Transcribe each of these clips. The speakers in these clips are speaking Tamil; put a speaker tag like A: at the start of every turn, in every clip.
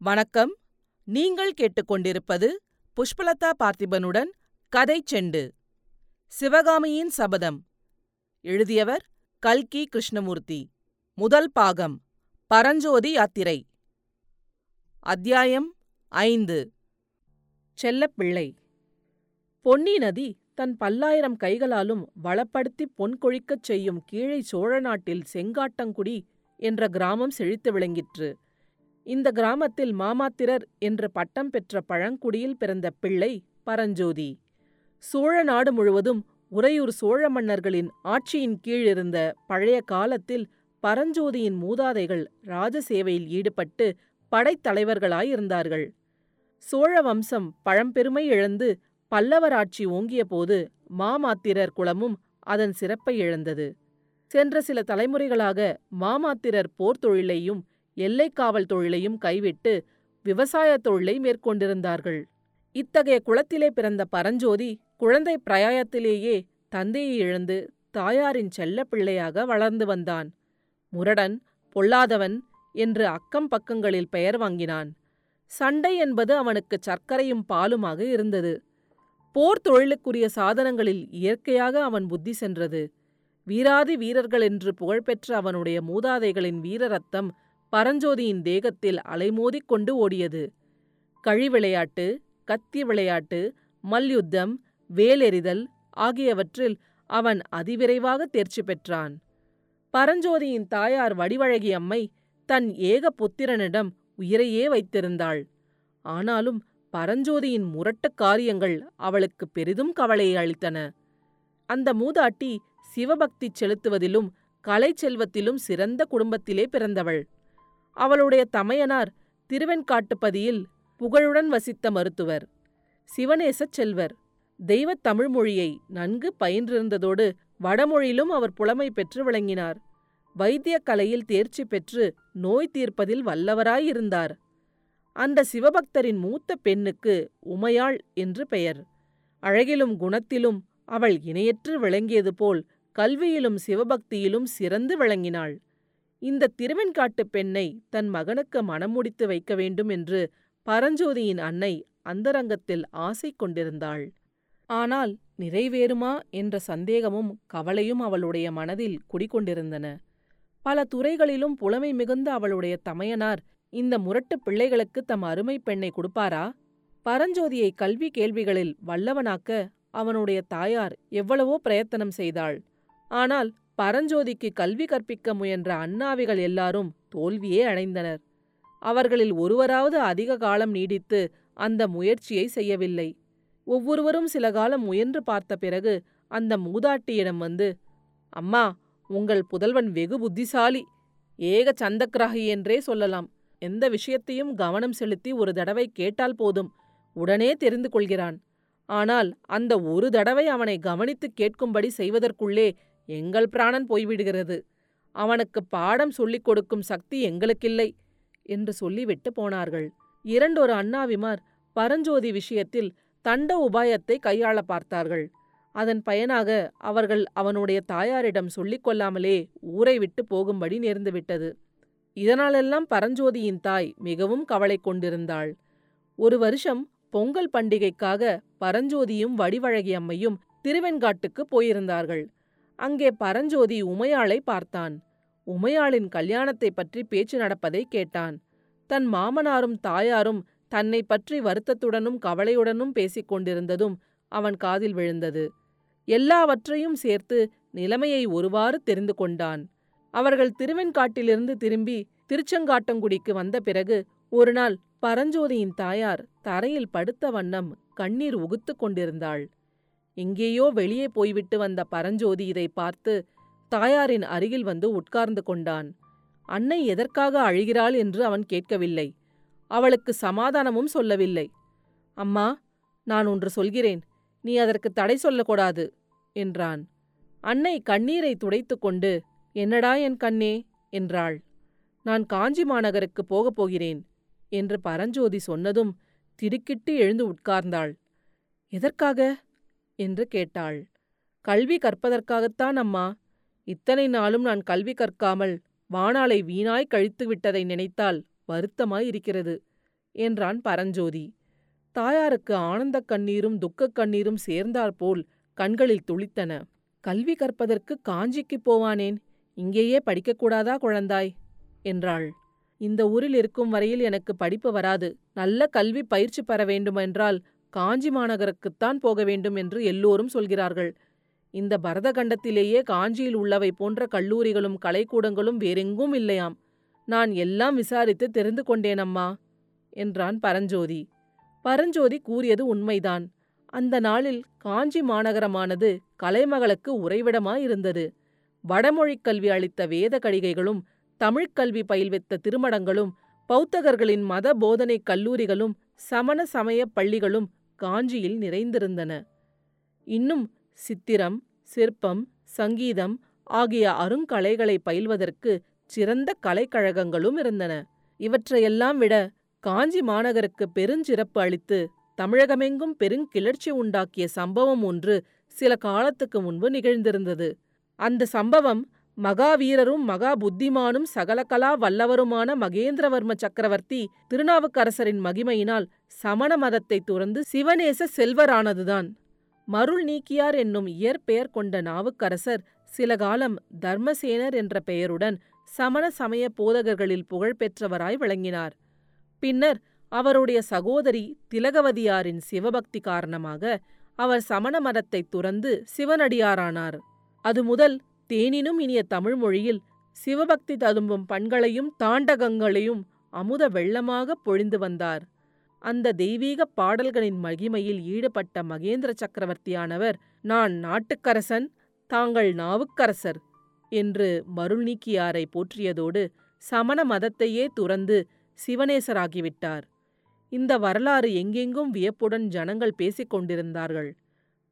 A: வணக்கம். நீங்கள் கேட்டுக்கொண்டிருப்பது புஷ்பலதா பார்த்திபனுடன் கதை செண்டு. சிவகாமியின் சபதம். எழுதியவர் கல்கி கிருஷ்ணமூர்த்தி. முதல் பாகம். பரஞ்சோதி யாத்திரை. அத்தியாயம் ஐந்து. செல்லப்பிள்ளை. பொன்னி நதி தன் பல்லாயிரம் கைகளாலும் வளப்படுத்திப் பொன் கொழிக்கச் செய்யும் கீழை சோழ நாட்டில் செங்காட்டங்குடி என்ற கிராமம் செழித்து விளங்கிற்று. இந்த கிராமத்தில் மாமாத்திரர் என்று பட்டம் பெற்ற பழங்குடியில் பிறந்த பிள்ளை பரஞ்சோதி. சோழ நாடு முழுவதும் உறையூர் சோழ மன்னர்களின் ஆட்சியின் கீழ் இருந்த பழைய காலத்தில் பரஞ்சோதியின் மூதாதைகள் ராஜசேவையில் ஈடுபட்டு படைத்தலைவர்களாயிருந்தார்கள் சோழ வம்சம் பழம்பெருமை இழந்து பல்லவர் ஆட்சி ஓங்கியபோது மாமாத்திரர் குலமும் அதன் சிறப்பை இழந்தது. சென்ற சில தலைமுறைகளாக மாமாத்திரர் போர்த் எல்லைக்காவல் எல்லைக் காவல் தொழிலையும் கைவிட்டு விவசாயத் தொழிலை மேற்கொண்டிருந்தார்கள். இத்தகைய குளத்திலே பிறந்த பரஞ்சோதி குழந்தை பிரயாயத்திலேயே தந்தையை இழந்து தாயாரின் செல்லப் பிள்ளையாக வளர்ந்து வந்தான். முரடன் பொல்லாதவன் என்று அக்கம் பக்கங்களில் பெயர் வாங்கினான். சண்டை என்பது அவனுக்கு சர்க்கரையும் பாலுமாக இருந்தது. போர் தொழிலுக்குரிய சாதனங்களில் இயற்கையாக அவன் புத்தி சென்றது. வீராதி வீரர்கள் என்று புகழ்பெற்ற அவனுடைய மூதாதைகளின் வீரரத்தம் பரஞ்சோதியின் தேகத்தில் அலைமோதிக் கொண்டு ஓடியது. கழி விளையாட்டு கத்தி விளையாட்டு மல்யுத்தம் வேலெறிதல் ஆகியவற்றில் அவன் அதிவிரைவாக தேர்ச்சி பெற்றான். பரஞ்சோதியின் தாயார் வடிவழகி அம்மை தன் ஏக புத்திரனிடம் உயிரையே வைத்திருந்தாள். ஆனாலும் பரஞ்சோதியின் முரட்டுக் காரியங்கள் அவளுக்கு பெரிதும் கவலையை அளித்தன. அந்த மூதாட்டி சிவபக்தி செலுத்துவதிலும் கலை செல்வத்திலும் சிறந்த குடும்பத்திலே பிறந்தவள். அவளுடைய தமையனார் திருவெண்காட்டுப்பதியில் புகழுடன் வசித்த மருத்துவர். சிவநேசச் செல்வர். தெய்வத் தமிழ் மொழியை நன்கு பயின்றிருந்ததோடு வடமொழியிலும் அவர் புலமை பெற்று விளங்கினார். வைத்தியக் கலையில் தேர்ச்சி பெற்று நோய் தீர்ப்பதில் வல்லவராயிருந்தார். அந்த சிவபக்தரின் மூத்த பெண்ணுக்கு உமையாள் என்று பெயர். அழகிலும் குணத்திலும் அவள் இணையற்று விளங்கியது போல் கல்வியிலும் சிவபக்தியிலும் சிறந்து விளங்கினாள். இந்த திருவெண்காட்டு பெண்ணை தன் மகனுக்கு மணமுடித்து முடித்து வைக்க வேண்டும் என்று பரஞ்சோதியின் அன்னை அந்தரங்கத்தில் ஆசை கொண்டிருந்தாள். ஆனால் நிறைவேறுமா என்ற சந்தேகமும் கவலையும் அவளுடைய மனதில் குடிகொண்டிருந்தன. பல துறைகளிலும் புலமை மிகுந்த அவளுடைய தமையனார் இந்த முரட்டுப் பிள்ளைகளுக்கு தம் அருமை பெண்ணை கொடுப்பாரா? பரஞ்சோதியை கல்வி கேள்விகளில் வல்லவனாக்க அவனுடைய தாயார் எவ்வளவோ பிரயத்தனம் செய்தாள். ஆனால் பரஞ்சோதிக்கு கல்வி கற்பிக்க முயன்ற அண்ணாவிகள் எல்லாரும் தோல்வியே அடைந்தனர். அவர்களில் ஒருவராவது அதிக காலம் நீடித்து அந்த முயற்சியை செய்யவில்லை. ஒவ்வொருவரும் சில காலம் முயன்று பார்த்த பிறகு அந்த மூதாட்டியிடம் வந்து அம்மா உங்கள் புதல்வன் வெகு புத்திசாலி. ஏக சந்தக்கிராகி என்றே சொல்லலாம். எந்த விஷயத்தையும் கவனம் செலுத்தி ஒரு தடவை கேட்டால் போதும். உடனே தெரிந்து கொள்கிறான். ஆனால் அந்த ஒரு தடவை அவனை கவனித்துக் கேட்கும்படி செய்வதற்குள்ளே எங்கள் பிராணன் போய்விடுகிறது அவனுக்கு பாடம் சொல்லிக் கொடுக்கும் சக்தி எங்களுக்கில்லை என்று சொல்லிவிட்டு போனார்கள். இரண்டொரு அண்ணாவிமார் பரஞ்சோதி விஷயத்தில் தண்ட உபாயத்தை கையாள பார்த்தார்கள். அதன் பயனாக அவர்கள் அவனுடைய தாயாரிடம் சொல்லிக் கொள்ளாமலே ஊரை விட்டு போகும்படி நேர்ந்துவிட்டது இதனாலெல்லாம் பரஞ்சோதியின் தாய் மிகவும் கவலை கொண்டிருந்தாள். ஒரு வருஷம் பொங்கல் பண்டிகைக்காக பரஞ்சோதியும் வடிவழகி அம்மையும் திருவெண்காட்டுக்கு போயிருந்தார்கள். அங்கே பரஞ்சோதி உமையாளை பார்த்தான். உமையாளின் கல்யாணத்தை பற்றி பேச்சு நடப்பதை கேட்டான். தன் மாமனாரும் தாயாரும் தன்னை பற்றி வருத்தத்துடனும் கவலையுடனும் பேசிக் கொண்டிருந்ததும் அவன் காதில் விழுந்தது. எல்லாவற்றையும் சேர்த்து நிலைமையை ஒருவாறு தெரிந்து கொண்டான். அவர்கள் திருவெண்காட்டிலிருந்து திரும்பி திருச்செங்காட்டங்குடிக்கு வந்த பிறகு ஒருநாள் பரஞ்சோதியின் தாயார் தரையில் படுத்த வண்ணம் கண்ணீர் உகுத்து கொண்டிருந்தாள். எங்கேயோ வெளியே போய்விட்டு வந்த பரஞ்சோதி இதை பார்த்து தாயாரின் அருகில் வந்து உட்கார்ந்து கொண்டான். அன்னை எதற்காக அழுகிறாள்? என்று அவன் கேட்கவில்லை. அவளுக்கு சமாதானமும் சொல்லவில்லை. அம்மா நான் ஒன்று சொல்கிறேன். நீ அதற்கு தடை சொல்லக்கூடாது என்றான். அன்னை கண்ணீரை துடைத்துக் கொண்டு என்னடா என் கண்ணே? என்றாள். நான் காஞ்சி மாநகருக்கு போகப் போகிறேன் என்று பரஞ்சோதி சொன்னதும் திடுக்கிட்டு எழுந்து உட்கார்ந்தாள். எதற்காக? என்று கேட்டாள். கல்வி கற்பதற்காகத்தான் அம்மா. இத்தனை நாளும் நான் கல்வி கற்காமல் வானாளை வீணாய் கழித்து விட்டதை நினைத்தால் வருத்தமாய் இருக்கிறது என்றான் பரஞ்சோதி. தாயாருக்கு ஆனந்தக் கண்ணீரும் துக்கக் கண்ணீரும் சேர்ந்தாற்போல் கண்களில் துளித்தன. கல்வி கற்பதற்கு காஞ்சிக்குப் போவானேன்? இங்கேயே படிக்கக்கூடாதா குழந்தாய்? என்றாள். இந்த ஊரில் இருக்கும் வரையில் எனக்கு படிப்பு வராது. நல்ல கல்வி பயிற்சி பெற வேண்டுமென்றால் காஞ்சி மாநகருக்குத்தான் போக வேண்டும் என்று எல்லோரும் சொல்கிறார்கள். இந்த பரதகண்டத்திலேயே காஞ்சியில் உள்ளவை போன்ற கல்லூரிகளும் கலைக்கூடங்களும் வேறெங்கும் இல்லையாம். நான் எல்லாம் விசாரித்து தெரிந்து கொண்டேன் அம்மா என்றான் பரஞ்சோதி. பரஞ்சோதி கூறியது உண்மைதான். அந்த நாளில் காஞ்சி மாநகரமானது கலைமகளுக்கு உறைவிடமாயிருந்தது. வடமொழிக் கல்வி அளித்த வேத கடிகைகளும் தமிழ்க் கல்வி பயில்வித்த திருமடங்களும் பௌத்தகர்களின் மத போதனைக் கல்லூரிகளும் சமண சமயப் பள்ளிகளும் காஞ்சியில் நிறைந்திருந்தன. இன்னும் சித்திரம் சிற்பம் சங்கீதம் ஆகிய அருங்கலைகளை பயில்வதற்கு சிறந்த கலைக்கழகங்களும் இருந்தன. இவற்றையெல்லாம் விட காஞ்சி மாநகருக்கு பெருஞ்சிறப்பு அளித்து தமிழகமெங்கும் பெருங்கிளர்ச்சி உண்டாக்கிய சம்பவம் ஒன்று சில காலத்துக்கு முன்பு நிகழ்ந்திருந்தது. அந்த சம்பவம் மகாவீரரும் மகா புத்திமானும் சகலகலா வல்லவருமான மகேந்திரவர்ம சக்கரவர்த்தி திருநாவுக்கரசரின் மகிமையினால் சமண மதத்தை துறந்து சிவநேச செல்வரானதுதான். மருள் நீக்கியார் என்னும் இயற்பெயர் கொண்ட நாவுக்கரசர் சில காலம் தர்மசேனர் என்ற பெயருடன் சமண சமய போதகர்களில் புகழ்பெற்றவராய் விளங்கினார். பின்னர் அவருடைய சகோதரி திலகவதியாரின் சிவபக்தி காரணமாக அவர் சமண மதத்தை துறந்து சிவனடியாரானார். அது முதல் தேனினும் இனிய தமிழ் மொழியில் சிவபக்தி ததும்பும் பண்களையும் தாண்டகங்களையும் அமுத வெள்ளமாக பொழிந்து வந்தார். அந்த தெய்வீக பாடல்களின் மகிமையில் ஈடுபட்ட மகேந்திர சக்கரவர்த்தியானவர் நான் நாட்டுக்கரசன் தாங்கள் நாவுக்கரசர் என்று மருள் நீக்கியாரை போற்றியதோடு சமண மதத்தையே துறந்து சிவனேசராகிவிட்டார். இந்த வரலாறு எங்கெங்கும் வியப்புடன் ஜனங்கள் பேசிக் கொண்டிருந்தார்கள்.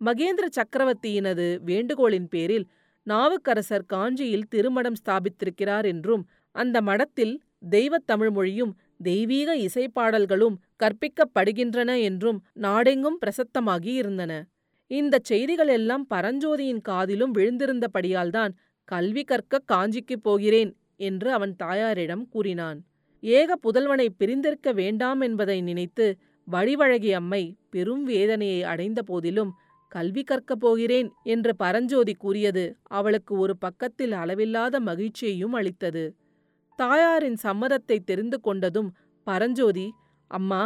A: மகேந்திர சக்கரவர்த்தியினது வேண்டுகோளின் பேரில் நாவுக்கரசர் காஞ்சியில் திருமடம் ஸ்தாபித்திருக்கிறார் என்றும் அந்த மடத்தில் தெய்வத் தமிழ்மொழியும் தெய்வீக இசைப்பாடல்களும் கற்பிக்கப்படுகின்றன என்றும் நாடெங்கும் பிரசத்தமாகி இருந்தன. இந்தச் செய்திகளெல்லாம் பரஞ்சோதியின் காதிலும் விழுந்திருந்தபடியால்தான் கல்வி கற்க காஞ்சிக்குப் போகிறேன் என்று அவன் தாயாரிடம் கூறினான். ஏக புதல்வனை பிரிந்திருக்க வேண்டாம் என்பதை நினைத்து வழிவழகி அம்மை பெரும் வேதனையை அடைந்த போதிலும் கல்வி கற்கப் போகிறேன் என்று பரஞ்சோதி கூறியது அவளுக்கு ஒரு பக்கத்தில் அளவில்லாத மகிழ்ச்சியையும் அளித்தது. தாயாரின் சம்மதத்தை தெரிந்து கொண்டதும் பரஞ்சோதி அம்மா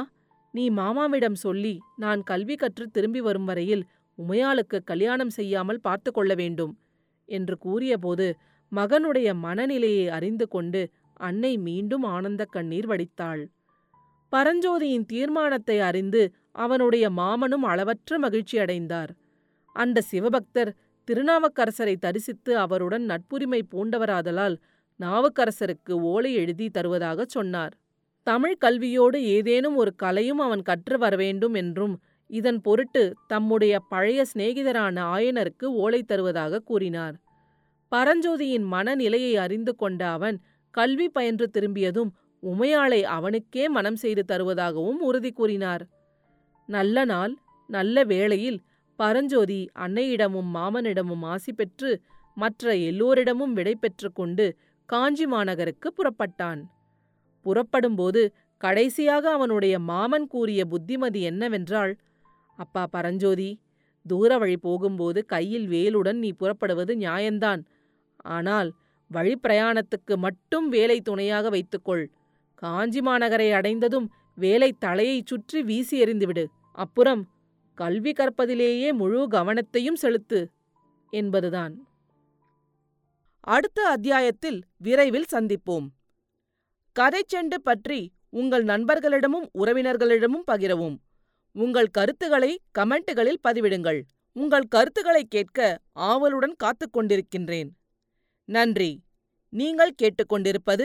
A: நீ மாமாவிடம் சொல்லி நான் கல்வி கற்று திரும்பி வரும் வரையில் உமையாளுக்கு கல்யாணம் செய்யாமல் பார்த்து கொள்ள வேண்டும் என்று கூறியபோது மகனுடைய மனநிலையை அறிந்து கொண்டு அன்னை மீண்டும் ஆனந்த கண்ணீர் வடித்தாள். பரஞ்சோதியின் தீர்மானத்தை அறிந்து அவனுடைய மாமனும் அளவற்ற மகிழ்ச்சியடைந்தார் அந்த சிவபக்தர் திருநாவுக்கரசரை தரிசித்து அவருடன் நட்புரிமை பூண்டவராதலால் நாவுக்கரசருக்கு ஓலை எழுதி தருவதாகச் சொன்னார். தமிழ் கல்வியோடு ஏதேனும் ஒரு கலையும் அவன் கற்று வரவேண்டும் என்றும் இதன் பொருட்டு தம்முடைய பழைய சிநேகிதரான ஆயனருக்கு ஓலை தருவதாக கூறினார். பரஞ்சோதியின் மனநிலையை அறிந்து கொண்ட அவன் கல்வி பயின்று திரும்பியதும் உமையாளை அவனுக்கே மனம் செய்து தருவதாகவும் உறுதி கூறினார். நல்ல நாள் நல்ல வேளையில் பரஞ்சோதி அன்னையிடமும் மாமனிடமும் ஆசி பெற்று மற்ற எல்லோரிடமும் விடை கொண்டு காஞ்சி மாநகருக்கு புறப்பட்டான். புறப்படும்போது கடைசியாக அவனுடைய மாமன் கூறிய புத்திமதி என்னவென்றால் அப்பா பரஞ்சோதி தூர வழி போகும்போது கையில் வேலுடன் நீ புறப்படுவது நியாயந்தான். ஆனால் வழிப்பிரயாணத்துக்கு மட்டும் வேலை துணையாக வைத்துக்கொள் காஞ்சி மாநகரை அடைந்ததும் வேலை தலையைச் சுற்றி வீசி எறிந்துவிடு. அப்புறம் கல்வி கற்பதிலேயே முழு கவனத்தையும் செலுத்து என்பதுதான். அடுத்த அத்தியாயத்தில் விரைவில் சந்திப்போம். கதைச்செண்டு பற்றி உங்கள் நண்பர்களிடமும் உறவினர்களிடமும் பகிரவும். உங்கள் கருத்துக்களை கமெண்ட்டுகளில் பதிவிடுங்கள். உங்கள் கருத்துக்களை கேட்க ஆவலுடன் காத்துக் கொண்டிருக்கின்றேன். நன்றி. நீங்கள் கேட்டுக்கொண்டிருப்பது